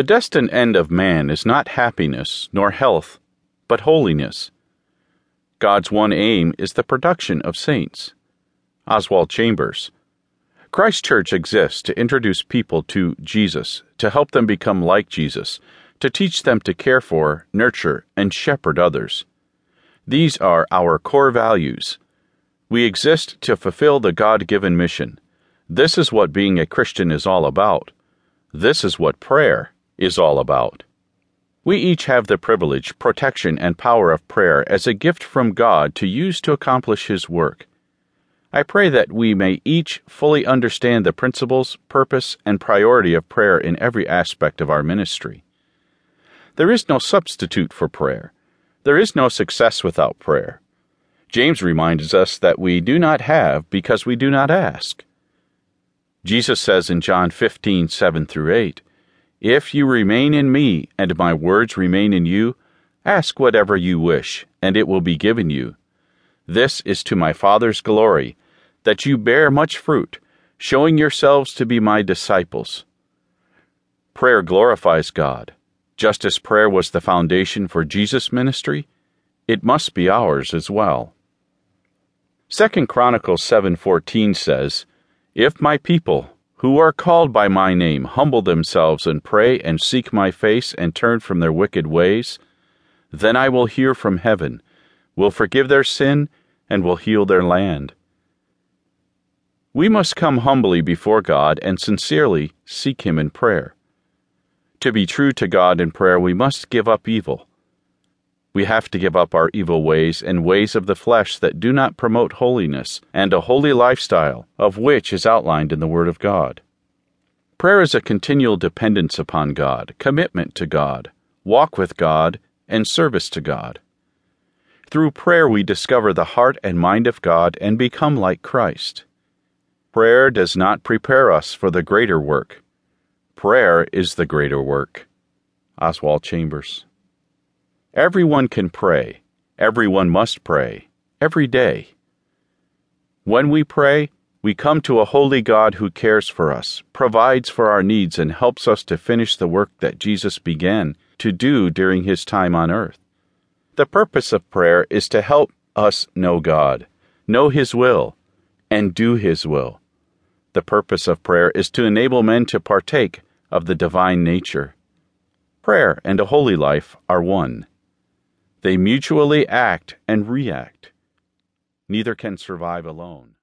The destined end of man is not happiness nor health, but holiness. God's one aim is the production of saints. Oswald Chambers. Christ Church exists to introduce people to Jesus, to help them become like Jesus, to teach them to care for, nurture, and shepherd others. These are our core values. We exist to fulfill the God given mission. This is what being a Christian is all about. This is what prayer is all about. We each have the privilege, protection, and power of prayer as a gift from God to use to accomplish His work. I pray that we may each fully understand the principles, purpose, and priority of prayer in every aspect of our ministry. There is no substitute for prayer. There is no success without prayer. James reminds us that we do not have because we do not ask. Jesus says in John 15, 7 through 8, if you remain in me, and my words remain in you, ask whatever you wish, and it will be given you. This is to my Father's glory, that you bear much fruit, showing yourselves to be my disciples. Prayer glorifies God. Just as prayer was the foundation for Jesus' ministry, it must be ours as well. 2 Chronicles 7:14 says, "If my people, who are called by my name humble themselves and pray and seek my face and turn from their wicked ways, then I will hear from heaven, will forgive their sin, and will heal their land. We must come humbly before God and sincerely seek Him in prayer. To be true to God in prayer, we must give up evil. We have to give up our evil ways and ways of the flesh that do not promote holiness and a holy lifestyle, of which is outlined in the Word of God. Prayer is a continual dependence upon God, commitment to God, walk with God, and service to God. Through prayer, we discover the heart and mind of God and become like Christ. Prayer does not prepare us for the greater work. Prayer is the greater work. Oswald Chambers. Everyone can pray. Everyone must pray. Every day. When we pray, we come to a holy God who cares for us, provides for our needs, and helps us to finish the work that Jesus began to do during his time on earth. The purpose of prayer is to help us know God, know His will, and do His will. The purpose of prayer is to enable men to partake of the divine nature. Prayer and a holy life are one. They mutually act and react. Neither can survive alone.